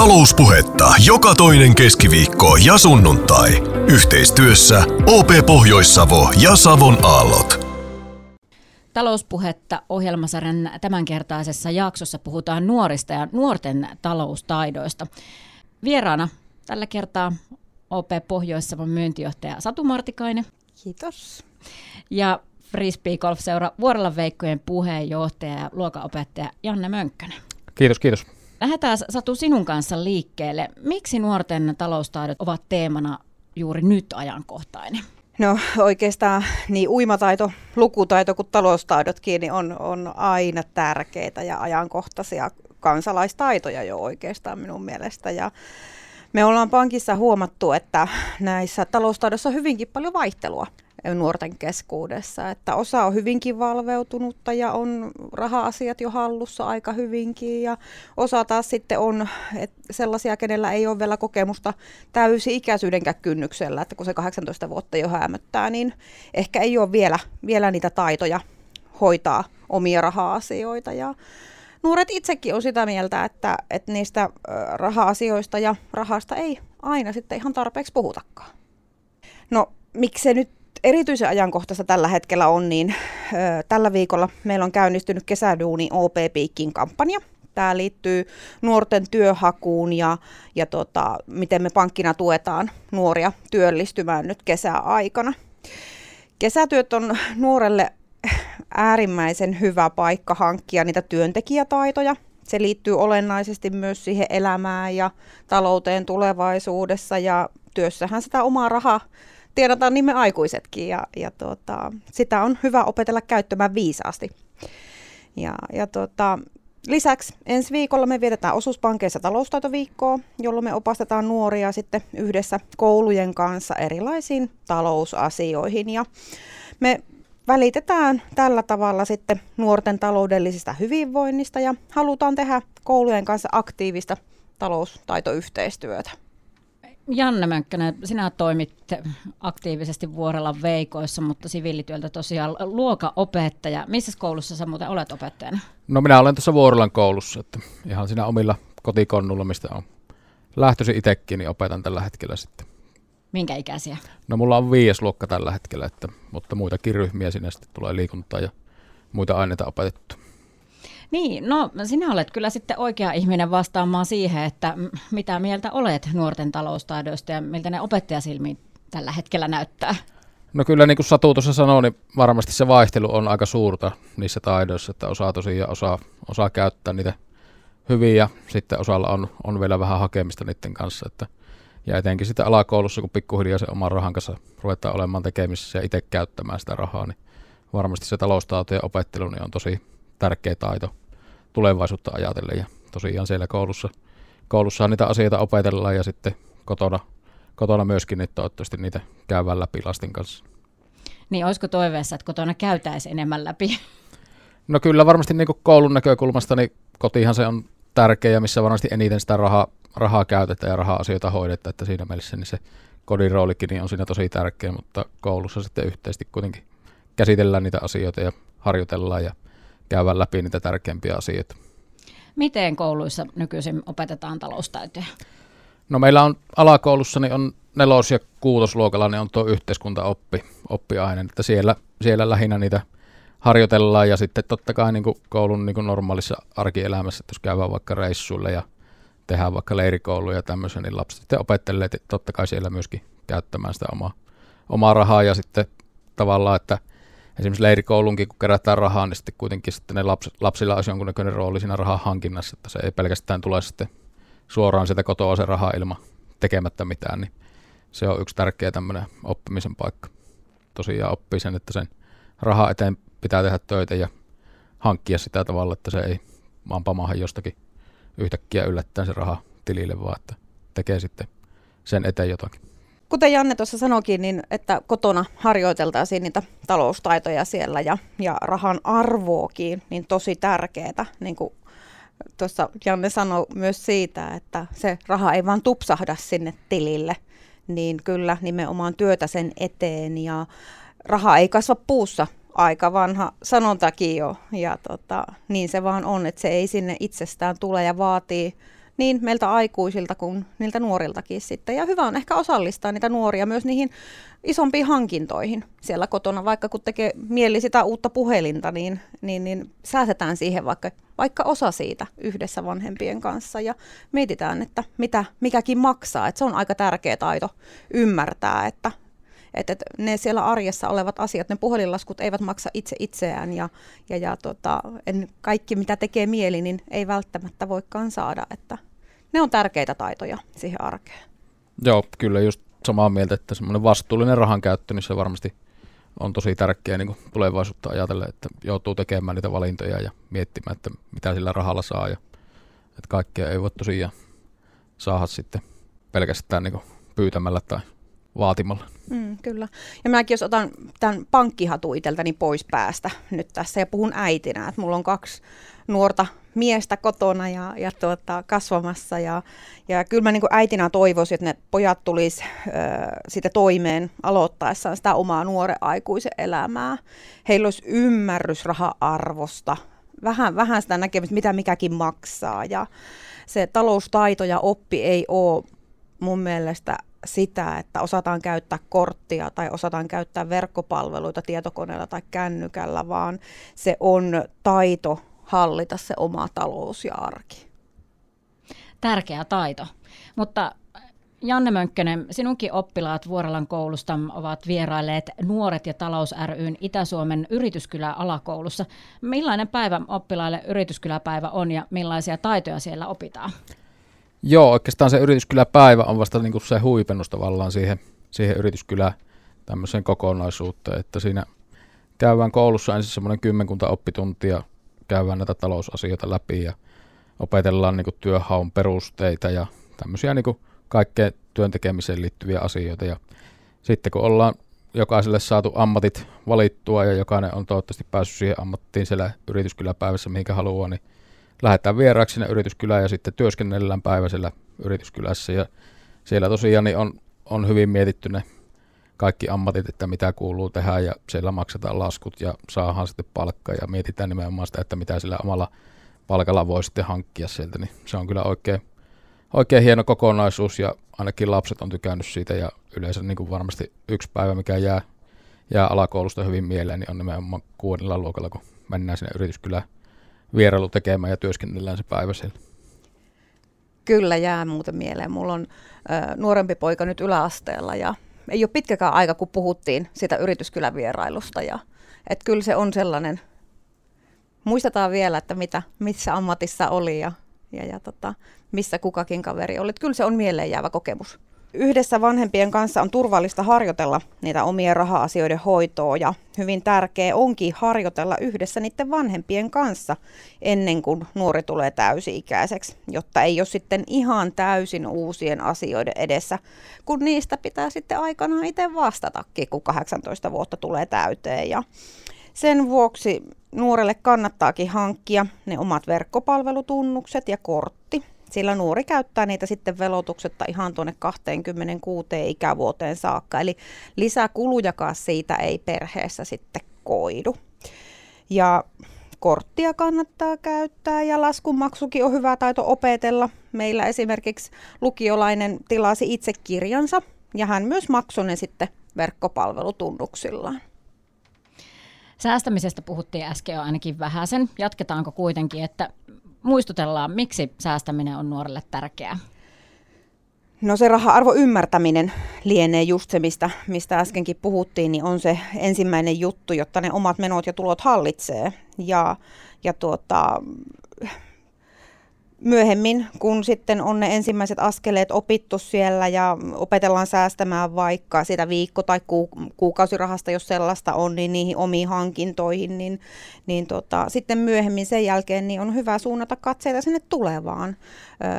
Talouspuhetta joka toinen keskiviikko ja sunnuntai. Yhteistyössä OP Pohjois-Savo ja Savon Aallot. Talouspuhetta ohjelmasarjan tämänkertaisessa jaksossa puhutaan nuorista ja nuorten taloustaidoista. Vieraana tällä kertaa OP Pohjois-Savon myyntijohtaja Satu Martikainen. Kiitos. Ja Frisbee Golf-seura Vuorella Veikkojen puheenjohtaja ja luokanopettaja Janne Mönkkönen. Kiitos, kiitos. Lähdetään Satu sinun kanssa liikkeelle. Miksi nuorten taloustaidot ovat teemana juuri nyt ajankohtainen? No oikeastaan niin uimataito, lukutaito kuin taloustaidotkin niin on, on aina tärkeitä ja ajankohtaisia kansalaistaitoja jo oikeastaan minun mielestä. Ja me ollaan pankissa huomattu, että näissä taloustaidoissa on hyvinkin paljon vaihtelua nuorten keskuudessa. Että osa on hyvinkin valveutunutta ja on raha-asiat jo hallussa aika hyvinkin ja osa taas sitten on et sellaisia, kenellä ei ole vielä kokemusta täysi-ikäisyydenkään kynnyksellä, että kun se 18 vuotta jo hämöttää, niin ehkä ei ole vielä, vielä niitä taitoja hoitaa omia raha-asioita ja nuoret itsekin on sitä mieltä, että, että niistä raha-asioista ja rahasta ei aina sitten ihan tarpeeksi puhutakaan. No, miksi se nyt erityisen ajankohtaista tällä hetkellä on, niin ö, tällä viikolla meillä on käynnistynyt kesäduuni OP Piikkin kampanja. Tämä liittyy nuorten työhakuun ja, ja tota, miten me pankkina tuetaan nuoria työllistymään nyt kesäaikana. Kesätyöt on nuorelle äärimmäisen hyvä paikka hankkia niitä työntekijätaitoja. Se liittyy olennaisesti myös siihen elämään ja talouteen tulevaisuudessa ja työssähän sitä omaa rahaa tiedotaan niin me aikuisetkin ja, ja tota, sitä on hyvä opetella käyttämään viisaasti. Ja, ja tota, lisäksi ensi viikolla me vietetään osuuspankeissa taloustaitoviikkoa, jolloin me opastetaan nuoria sitten yhdessä koulujen kanssa erilaisiin talousasioihin ja me välitetään tällä tavalla sitten nuorten taloudellisesta hyvinvoinnista ja halutaan tehdä koulujen kanssa aktiivista taloustaitoyhteistyötä. Janne Mönkkönen, sinä toimit aktiivisesti Vuorella Veikoissa, mutta siviilityöltä tosiaan luokaopettaja. Missä koulussa sä muuten olet opettajana? No minä olen tuossa Vuorellan koulussa, että ihan siinä omilla kotikonnulla, mistä on lähtöisin itsekin, niin opetan tällä hetkellä sitten. Minkä ikäisiä? No mulla on viides luokka tällä hetkellä, että, mutta muitakin ryhmiä sinne sitten tulee liikuntaa ja muita aineita opetettu. Niin, no sinä olet kyllä sitten oikea ihminen vastaamaan siihen, että mitä mieltä olet nuorten taloustaidoista ja miltä ne opettajasilmiin tällä hetkellä näyttää. No kyllä niin kuin Satu tuossa sanoi, niin varmasti se vaihtelu on aika suurta niissä taidoissa, että osaa tosiaan osaa, osaa käyttää niitä hyvin ja sitten osalla on, on vielä vähän hakemista niiden kanssa. Että, ja etenkin sitten alakoulussa, kun pikkuhiljaa se oman rahan kanssa ruvetaan olemaan tekemisissä ja itse käyttämään sitä rahaa, niin varmasti se taloustaitojen opettelu niin on tosi tärkeä taito tulevaisuutta ajatellen. Ja tosiaan siellä koulussa, koulussa niitä asioita opetellaan ja sitten kotona, kotona myöskin, niin toivottavasti niitä käydään läpi lasten kanssa. Niin olisiko toiveessa, että kotona käytäisiin enemmän läpi? No kyllä varmasti niin koulun näkökulmasta, niin kotihan se on tärkeä, missä varmasti eniten sitä rahaa, rahaa käytetään ja raha-asioita hoidetaan, että siinä mielessä niin se kodin roolikin niin on siinä tosi tärkeä, mutta koulussa sitten yhteisesti kuitenkin käsitellään niitä asioita ja harjoitellaan ja käydä läpi niitä tärkeimpiä asioita. Miten kouluissa nykyisin opetetaan taloustaitoja? No meillä on alakoulussa niin on nelos- ja kuutosluokalla niin on tuo yhteiskuntaoppi, oppiaine, että siellä, siellä lähinnä niitä harjoitellaan ja sitten totta kai niin kuin koulun niin kuin normaalissa arkielämässä, että jos käydään vaikka reissuille ja tehdään vaikka leirikouluja ja tämmöisen, niin lapset sitten opettelee totta kai siellä myöskin käyttämään sitä omaa, omaa rahaa ja sitten tavallaan, että esimerkiksi leirikoulunkin, kun kerätään rahaa, niin sitten kuitenkin sitten ne laps, lapsilla olisi jonkunnäköinen rooli siinä rahan hankinnassa, että se ei pelkästään tule sitten suoraan sitä kotoa se raha ilman tekemättä mitään, niin se on yksi tärkeä tämmöinen oppimisen paikka. Tosiaan oppii sen, että sen raha eteen pitää tehdä töitä ja hankkia sitä tavalla, että se ei vaan pamaha jostakin yhtäkkiä yllättäen se raha tilille, vaan että tekee sitten sen eteen jotakin. Kuten Janne tuossa sanoikin, niin että kotona harjoiteltaisiin niitä taloustaitoja siellä ja, ja rahan arvoakin, niin tosi tärkeää. Niin kuin tuossa Janne sanoi myös siitä, että se raha ei vaan tupsahda sinne tilille, niin kyllä nimenomaan työtä sen eteen ja raha ei kasva puussa, aika vanha sanontakin jo. Ja tota, niin se vaan on, että se ei sinne itsestään tule ja vaatii niin meiltä aikuisilta kuin niiltä nuoriltakin sitten. Ja hyvä on ehkä osallistaa niitä nuoria myös niihin isompiin hankintoihin siellä kotona, vaikka kun tekee mieli sitä uutta puhelinta, niin, niin, niin säästetään siihen vaikka, vaikka osa siitä yhdessä vanhempien kanssa ja mietitään, että mitä mikäkin maksaa. Että se on aika tärkeä taito ymmärtää, että, että ne siellä arjessa olevat asiat, ne puhelinlaskut eivät maksa itse itseään ja, ja, ja tota, en, kaikki mitä tekee mieli, niin ei välttämättä voikaan saada, että ne on tärkeitä taitoja siihen arkeen. Joo, kyllä just samaa mieltä, että semmoinen vastuullinen rahan käyttö, niin se varmasti on tosi tärkeää niin tulevaisuutta ajatella, että joutuu tekemään niitä valintoja ja miettimään, että mitä sillä rahalla saa ja että kaikkea ei voi tosiaan saada sitten pelkästään niin pyytämällä tai vaatimalla. Mm, kyllä. Ja mäkin jos otan tämän pankkihatu itseltäni pois päästä nyt tässä ja puhun äitinä, että mulla on kaksi nuorta miestä kotona ja, ja tuota, kasvamassa. Ja, ja kyllä mä niin kuin äitinä toivoisin, että ne pojat tulisi sitä toimeen aloittaessaan sitä omaa nuoren aikuisen elämää. Heillä olisi ymmärrys raha-arvosta, vähän, vähän sitä näkemistä, mitä mikäkin maksaa. Ja se taloustaito ja oppi ei ole mun mielestä sitä, että osataan käyttää korttia tai osataan käyttää verkkopalveluita tietokoneella tai kännykällä, vaan se on taito hallita se oma talous ja arki. Tärkeä taito. Mutta Janne Mönkkönen, sinunkin oppilaat Vuorelan koulusta ovat vierailleet Nuoret ja talous ryn Itä-Suomen yrityskylä alakoulussa. Millainen päivä oppilaille yrityskyläpäivä on ja millaisia taitoja siellä opitaan? Joo, oikeastaan se yrityskyläpäivä on vasta niin kuin se huipennus tavallaan siihen, siihen yrityskylään tämmöiseen kokonaisuuteen, että siinä käydään koulussa ensin semmoinen kymmenkunta oppituntia, käydään näitä talousasioita läpi ja opetellaan niin kuin työhaun perusteita ja tämmöisiä niin kuin kaikkeen työntekemiseen liittyviä asioita. Ja sitten kun ollaan jokaiselle saatu ammatit valittua ja jokainen on toivottavasti päässyt siihen ammattiin siellä yrityskyläpäivässä, mihinkä haluaa, niin lähdetään vieraaksi sinne yrityskylään ja sitten työskennellään päiväisellä yrityskylässä. Ja siellä tosiaan niin on, on hyvin mietitty ne kaikki ammatit, että mitä kuuluu tehdä ja siellä maksetaan laskut ja saadaan sitten palkkaa ja mietitään nimenomaan sitä, että mitä sillä omalla palkalla voi sitten hankkia sieltä, niin se on kyllä oikein, oikein hieno kokonaisuus ja ainakin lapset on tykännyt siitä ja yleensä niin kuin varmasti yksi päivä, mikä jää, jää alakoulusta hyvin mieleen, niin on nimenomaan kuudella luokalla, kun mennään sinne yrityskylään vierailu tekemään ja työskennellään se päivä siellä. Kyllä jää muuten mieleen. Mulla on ö, nuorempi poika nyt yläasteella ja ei ole pitkäkään aika, kun puhuttiin sitä yrityskylävierailusta. Ja, et kyllä se on sellainen, muistetaan vielä, että mitä, missä ammatissa oli ja, ja, ja tota, missä kukakin kaveri oli. Et kyllä se on mieleen jäävä kokemus yhdessä vanhempien kanssa on turvallista harjoitella niitä omien raha-asioiden hoitoa ja hyvin tärkeää onkin harjoitella yhdessä niiden vanhempien kanssa ennen kuin nuori tulee täysi-ikäiseksi, jotta ei ole sitten ihan täysin uusien asioiden edessä, kun niistä pitää sitten aikanaan itse vastatakin, kun 18 vuotta tulee täyteen. Ja sen vuoksi nuorelle kannattaakin hankkia ne omat verkkopalvelutunnukset ja kortti sillä nuori käyttää niitä sitten velotuksetta ihan tuonne 26 ikävuoteen saakka. Eli lisäkulujakaan siitä ei perheessä sitten koidu. Ja korttia kannattaa käyttää ja laskunmaksukin on hyvä taito opetella. Meillä esimerkiksi lukiolainen tilasi itse kirjansa ja hän myös maksoi ne sitten verkkopalvelutunnuksillaan. Säästämisestä puhuttiin äsken jo ainakin vähäsen. Jatketaanko kuitenkin, että muistutellaan, miksi säästäminen on nuorelle tärkeää? No se raha-arvo ymmärtäminen lienee just se, mistä, mistä äskenkin puhuttiin, niin on se ensimmäinen juttu, jotta ne omat menot ja tulot hallitsee. Ja, ja tuota, myöhemmin, kun sitten on ne ensimmäiset askeleet opittu siellä ja opetellaan säästämään vaikka sitä viikko- tai kuukausirahasta, jos sellaista on, niin niihin omiin hankintoihin, niin, niin tota, sitten myöhemmin sen jälkeen niin on hyvä suunnata katseita sinne tulevaan. Öö,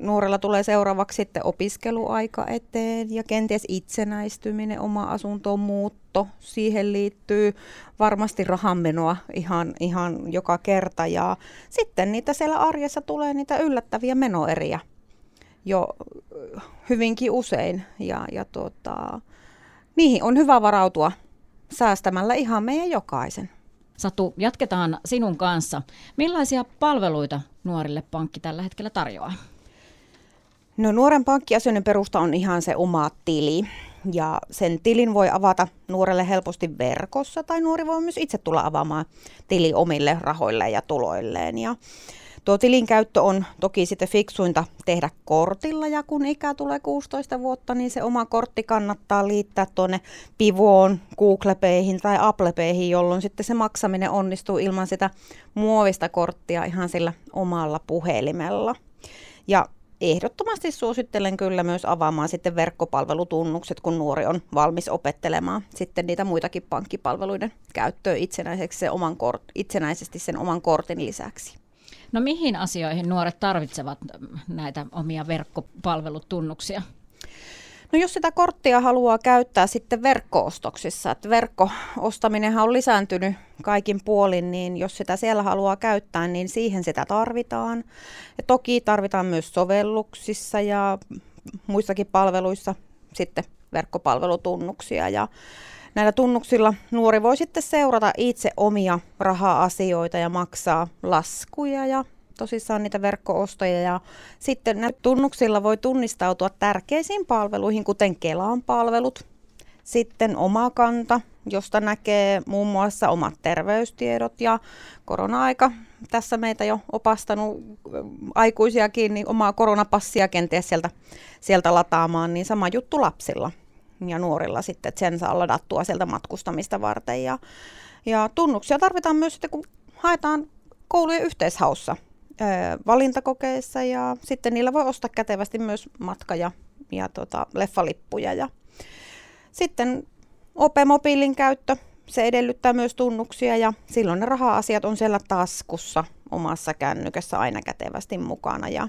nuorella tulee seuraavaksi sitten opiskeluaika eteen ja kenties itsenäistyminen, oma asuntoon muutto. Siihen liittyy varmasti rahanmenoa ihan, ihan joka kerta ja sitten niitä siellä arjessa tulee niitä yllättäviä menoeriä jo hyvinkin usein ja, ja tuota, niihin on hyvä varautua säästämällä ihan meidän jokaisen. Satu, jatketaan sinun kanssa. Millaisia palveluita nuorille pankki tällä hetkellä tarjoaa? No nuoren pankkiasioinnin perusta on ihan se oma tili. Ja sen tilin voi avata nuorelle helposti verkossa tai nuori voi myös itse tulla avaamaan tili omille rahoilleen ja tuloilleen. Ja Tuo tilin käyttö on toki sitten fiksuinta tehdä kortilla ja kun ikä tulee 16 vuotta, niin se oma kortti kannattaa liittää tuonne Pivoon, Google Payhin tai Apple Payhin, jolloin sitten se maksaminen onnistuu ilman sitä muovista korttia ihan sillä omalla puhelimella. Ja ehdottomasti suosittelen kyllä myös avaamaan sitten verkkopalvelutunnukset, kun nuori on valmis opettelemaan sitten niitä muitakin pankkipalveluiden käyttöä itsenäiseksi se oman kort, itsenäisesti sen oman kortin lisäksi. No mihin asioihin nuoret tarvitsevat näitä omia verkkopalvelutunnuksia? No jos sitä korttia haluaa käyttää sitten verkkoostoksissa, että verkko-ostaminenhan on lisääntynyt kaikin puolin, niin jos sitä siellä haluaa käyttää, niin siihen sitä tarvitaan. Ja toki tarvitaan myös sovelluksissa ja muissakin palveluissa sitten verkkopalvelutunnuksia ja Näillä tunnuksilla nuori voi sitten seurata itse omia raha-asioita ja maksaa laskuja ja tosissaan niitä verkkoostoja. Ja sitten näillä tunnuksilla voi tunnistautua tärkeisiin palveluihin, kuten Kelan palvelut, sitten oma kanta, josta näkee muun muassa omat terveystiedot ja korona-aika tässä meitä jo opastanut aikuisiakin, niin omaa koronapassia kenties sieltä, sieltä lataamaan, niin sama juttu lapsilla ja nuorilla sitten, että sen saa ladattua sieltä matkustamista varten. Ja, ja tunnuksia tarvitaan myös sitten, kun haetaan koulujen yhteishaussa valintakokeissa ja sitten niillä voi ostaa kätevästi myös matka- ja, ja tota, leffalippuja. Ja sitten OP-mobiilin käyttö, se edellyttää myös tunnuksia ja silloin ne raha-asiat on siellä taskussa omassa kännykässä aina kätevästi mukana. Ja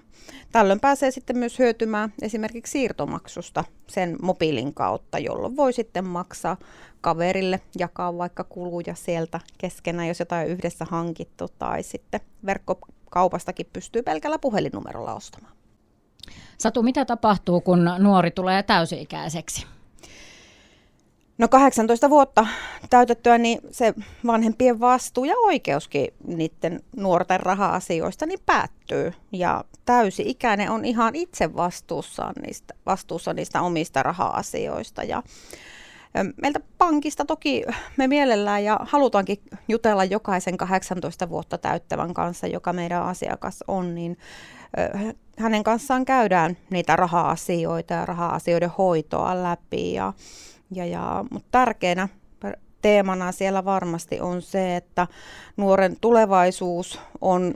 tällöin pääsee sitten myös hyötymään esimerkiksi siirtomaksusta sen mobiilin kautta, jolloin voi sitten maksaa kaverille, jakaa vaikka kuluja sieltä keskenään, jos jotain yhdessä hankittu, tai sitten verkkokaupastakin pystyy pelkällä puhelinnumerolla ostamaan. Satu, mitä tapahtuu, kun nuori tulee täysi-ikäiseksi? No 18 vuotta täytettyä, niin se vanhempien vastuu ja oikeuskin niiden nuorten raha-asioista niin päättyy. Ja täysi-ikäinen on ihan itse vastuussa niistä, vastuussa niistä omista raha-asioista. Ja Meiltä pankista toki me mielellään ja halutaankin jutella jokaisen 18 vuotta täyttävän kanssa, joka meidän asiakas on, niin hänen kanssaan käydään niitä raha-asioita ja raha-asioiden hoitoa läpi. Ja ja, ja, mutta tärkeänä teemana siellä varmasti on se, että nuoren tulevaisuus on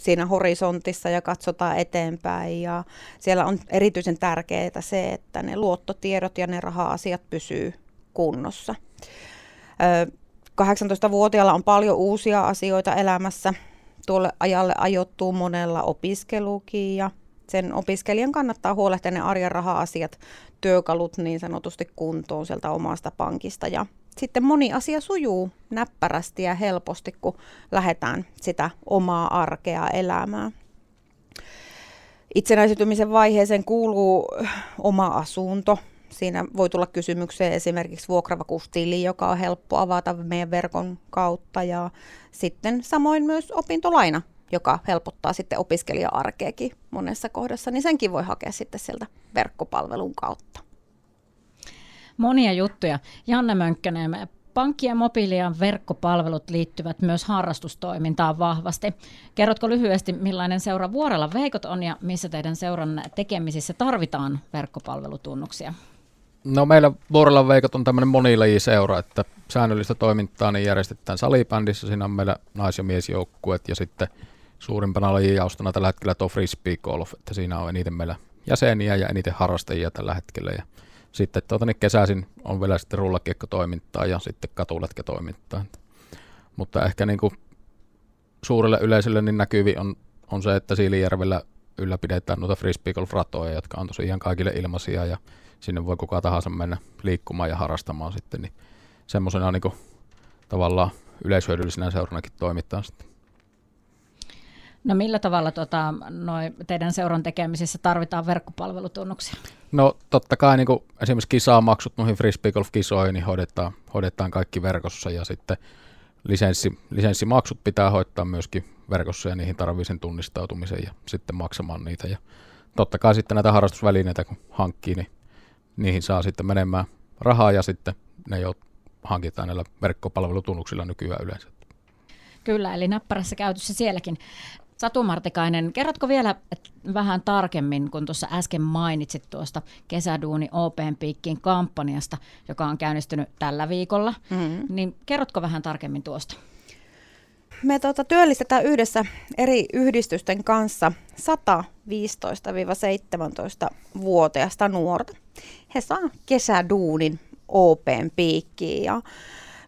siinä horisontissa ja katsotaan eteenpäin. Ja siellä on erityisen tärkeää se, että ne luottotiedot ja ne raha-asiat pysyy kunnossa. 18-vuotiaalla on paljon uusia asioita elämässä. Tuolle ajalle ajoittuu monella opiskelukin ja sen opiskelijan kannattaa huolehtia ne arjen raha-asiat, työkalut niin sanotusti kuntoon sieltä omasta pankista. Ja sitten moni asia sujuu näppärästi ja helposti, kun lähdetään sitä omaa arkea elämään. Itsenäisyytymisen vaiheeseen kuuluu oma asunto. Siinä voi tulla kysymykseen esimerkiksi vuokravakuustili, joka on helppo avata meidän verkon kautta. Ja sitten samoin myös opintolaina joka helpottaa sitten opiskelija-arkeakin monessa kohdassa, niin senkin voi hakea sitten sieltä verkkopalvelun kautta. Monia juttuja. Janne Mönkkönen, pankki- ja verkkopalvelut liittyvät myös harrastustoimintaan vahvasti. Kerrotko lyhyesti, millainen seura Vuorella Veikot on ja missä teidän seuran tekemisissä tarvitaan verkkopalvelutunnuksia? No meillä Vuorella Veikot on tämmöinen monilajiseura, että säännöllistä toimintaa niin järjestetään salibändissä, siinä on meillä nais- ja miesjoukkuet ja sitten suurimpana lajijaostona tällä hetkellä tuo frisbee golf, että siinä on eniten meillä jäseniä ja eniten harrastajia tällä hetkellä. Ja sitten tuota, niin kesäisin on vielä sitten rullakiekkotoimintaa ja sitten katulätkätoimintaa. Mutta ehkä niin kuin suurelle yleisölle niin näkyvi on, on se, että Siilijärvellä ylläpidetään noita frisbee golf ratoja, jotka on tosiaan kaikille ilmaisia ja sinne voi kuka tahansa mennä liikkumaan ja harrastamaan sitten, niin semmoisena niin tavallaan yleishyödyllisenä seuranakin toimitaan sitten. No millä tavalla tota, noi teidän seuran tekemisissä tarvitaan verkkopalvelutunnuksia? No totta kai niin kuin esimerkiksi kisamaksut noihin frisbee golf kisoihin niin hoidetaan, hoidetaan kaikki verkossa ja sitten lisenssi, lisenssimaksut pitää hoitaa myöskin verkossa ja niihin tarvii sen tunnistautumisen ja sitten maksamaan niitä. Ja totta kai sitten näitä harrastusvälineitä kun hankkii, niin niihin saa sitten menemään rahaa ja sitten ne jo hankitaan näillä verkkopalvelutunnuksilla nykyään yleensä. Kyllä, eli näppärässä käytössä sielläkin. Satu Martikainen, kerrotko vielä vähän tarkemmin, kun tuossa äsken mainitsit tuosta Kesäduuni Open Peakin kampanjasta, joka on käynnistynyt tällä viikolla, mm-hmm. niin kerrotko vähän tarkemmin tuosta? Me tuota, työllistetään yhdessä eri yhdistysten kanssa 115-17-vuotiaista nuorta. He saa kesäduunin Open Peakkiin ja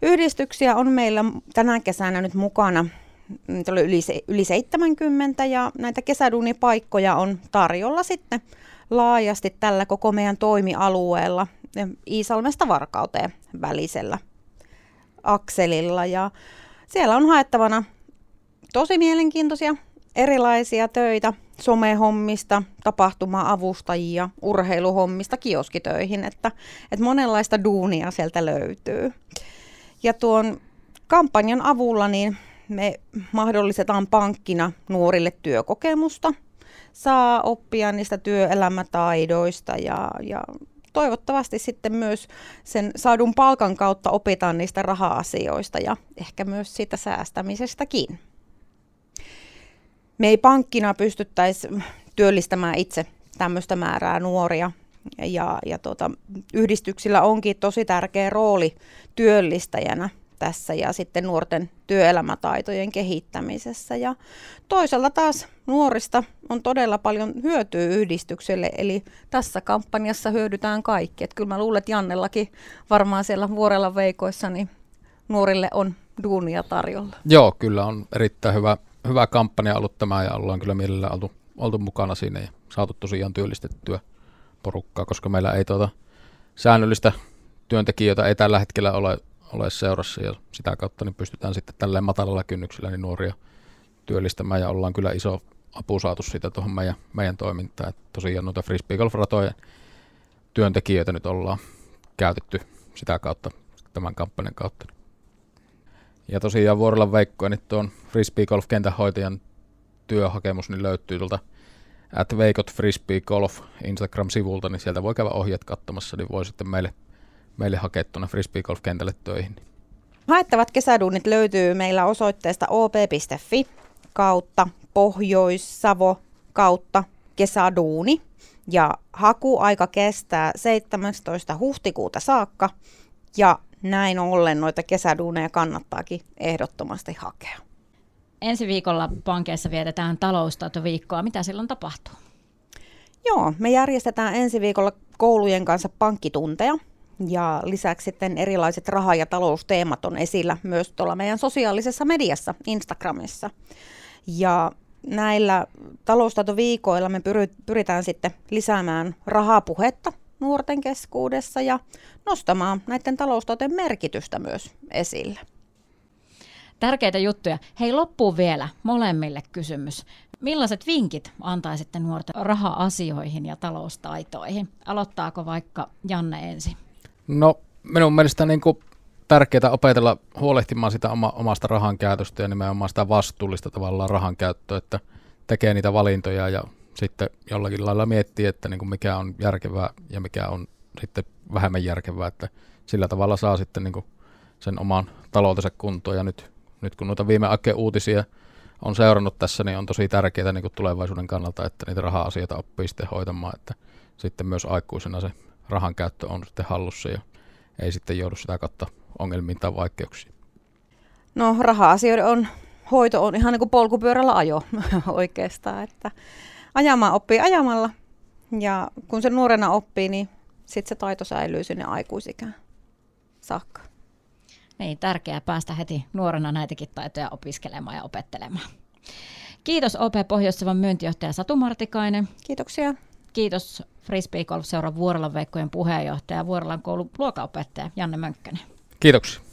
yhdistyksiä on meillä tänä kesänä nyt mukana niitä oli yli, yli 70 ja näitä kesäduunipaikkoja on tarjolla sitten laajasti tällä koko meidän toimialueella Iisalmesta Varkauteen välisellä akselilla. Ja siellä on haettavana tosi mielenkiintoisia erilaisia töitä somehommista, tapahtuma-avustajia, urheiluhommista kioskitöihin, että, että monenlaista duunia sieltä löytyy. Ja tuon kampanjan avulla niin me mahdollistetaan pankkina nuorille työkokemusta, saa oppia niistä työelämätaidoista ja, ja toivottavasti sitten myös sen saadun palkan kautta opitaan niistä raha-asioista ja ehkä myös siitä säästämisestäkin. Me ei pankkina pystyttäisi työllistämään itse tämmöistä määrää nuoria, ja, ja tota, yhdistyksillä onkin tosi tärkeä rooli työllistäjänä tässä ja sitten nuorten työelämätaitojen kehittämisessä. Ja toisaalta taas nuorista on todella paljon hyötyä yhdistykselle, eli tässä kampanjassa hyödytään kaikki. Et kyllä mä luulen, että Jannellakin varmaan siellä vuorella veikoissa niin nuorille on duunia tarjolla. Joo, kyllä on erittäin hyvä, hyvä kampanja ollut tämä ja ollaan kyllä mielellään oltu, oltu mukana siinä ja saatu tosiaan työllistettyä porukkaa, koska meillä ei tuota säännöllistä työntekijöitä ei tällä hetkellä ole ole seurassa ja sitä kautta niin pystytään sitten tälleen matalalla kynnyksellä niin nuoria työllistämään ja ollaan kyllä iso apu saatu siitä tuohon meidän, meidän toimintaan. Että tosiaan noita frisbee golf työntekijöitä nyt ollaan käytetty sitä kautta, tämän kampanjan kautta. Ja tosiaan Vuorolla Veikko, niin tuon frisbee golf hoitajan työhakemus niin löytyy tuolta at Veikot Frisbee Golf Instagram-sivulta, niin sieltä voi käydä ohjeet katsomassa, niin voi sitten meille meille hakea tuonne frisbeegolf-kentälle töihin. Haettavat kesäduunit löytyy meillä osoitteesta op.fi kautta Pohjois-Savo kautta kesäduuni. Ja hakuaika kestää 17. huhtikuuta saakka ja näin ollen noita kesäduuneja kannattaakin ehdottomasti hakea. Ensi viikolla pankeissa vietetään taloustaitoviikkoa. Mitä silloin tapahtuu? Joo, me järjestetään ensi viikolla koulujen kanssa pankkitunteja ja lisäksi sitten erilaiset raha- ja talousteemat on esillä myös tuolla meidän sosiaalisessa mediassa, Instagramissa. Ja näillä taloustaitoviikoilla me pyritään sitten lisäämään rahapuhetta nuorten keskuudessa ja nostamaan näiden taloustaitojen merkitystä myös esille. Tärkeitä juttuja. Hei, loppuun vielä molemmille kysymys. Millaiset vinkit antaisitte nuorten raha-asioihin ja taloustaitoihin? Aloittaako vaikka Janne ensin? No minun mielestä niin kuin tärkeää opetella huolehtimaan sitä oma, omasta rahan käytöstä ja nimenomaan sitä vastuullista tavallaan rahan käyttöä, että tekee niitä valintoja ja sitten jollakin lailla miettii, että niin kuin mikä on järkevää ja mikä on sitten vähemmän järkevää, että sillä tavalla saa sitten niin kuin sen oman taloutensa kuntoon. Ja nyt, nyt kun noita viime aikojen uutisia on seurannut tässä, niin on tosi tärkeää niin kuin tulevaisuuden kannalta, että niitä raha-asioita oppii sitten hoitamaan, että sitten myös aikuisena se rahan käyttö on sitten hallussa ja ei sitten joudu sitä kautta ongelmiin tai vaikeuksiin. No raha-asioiden on, hoito on ihan niin kuin polkupyörällä ajo oikeastaan, että ajamaan oppii ajamalla ja kun se nuorena oppii, niin sitten se taito säilyy sinne aikuisikään saakka. Niin, tärkeää päästä heti nuorena näitäkin taitoja opiskelemaan ja opettelemaan. Kiitos OP Pohjois-Savon myyntijohtaja Satu Martikainen. Kiitoksia. Kiitos Frisbee Golf Seuran Vuorolan Veikkojen puheenjohtaja ja Vuorolan koulun luokaopettaja Janne Mönkkänen. Kiitoksia.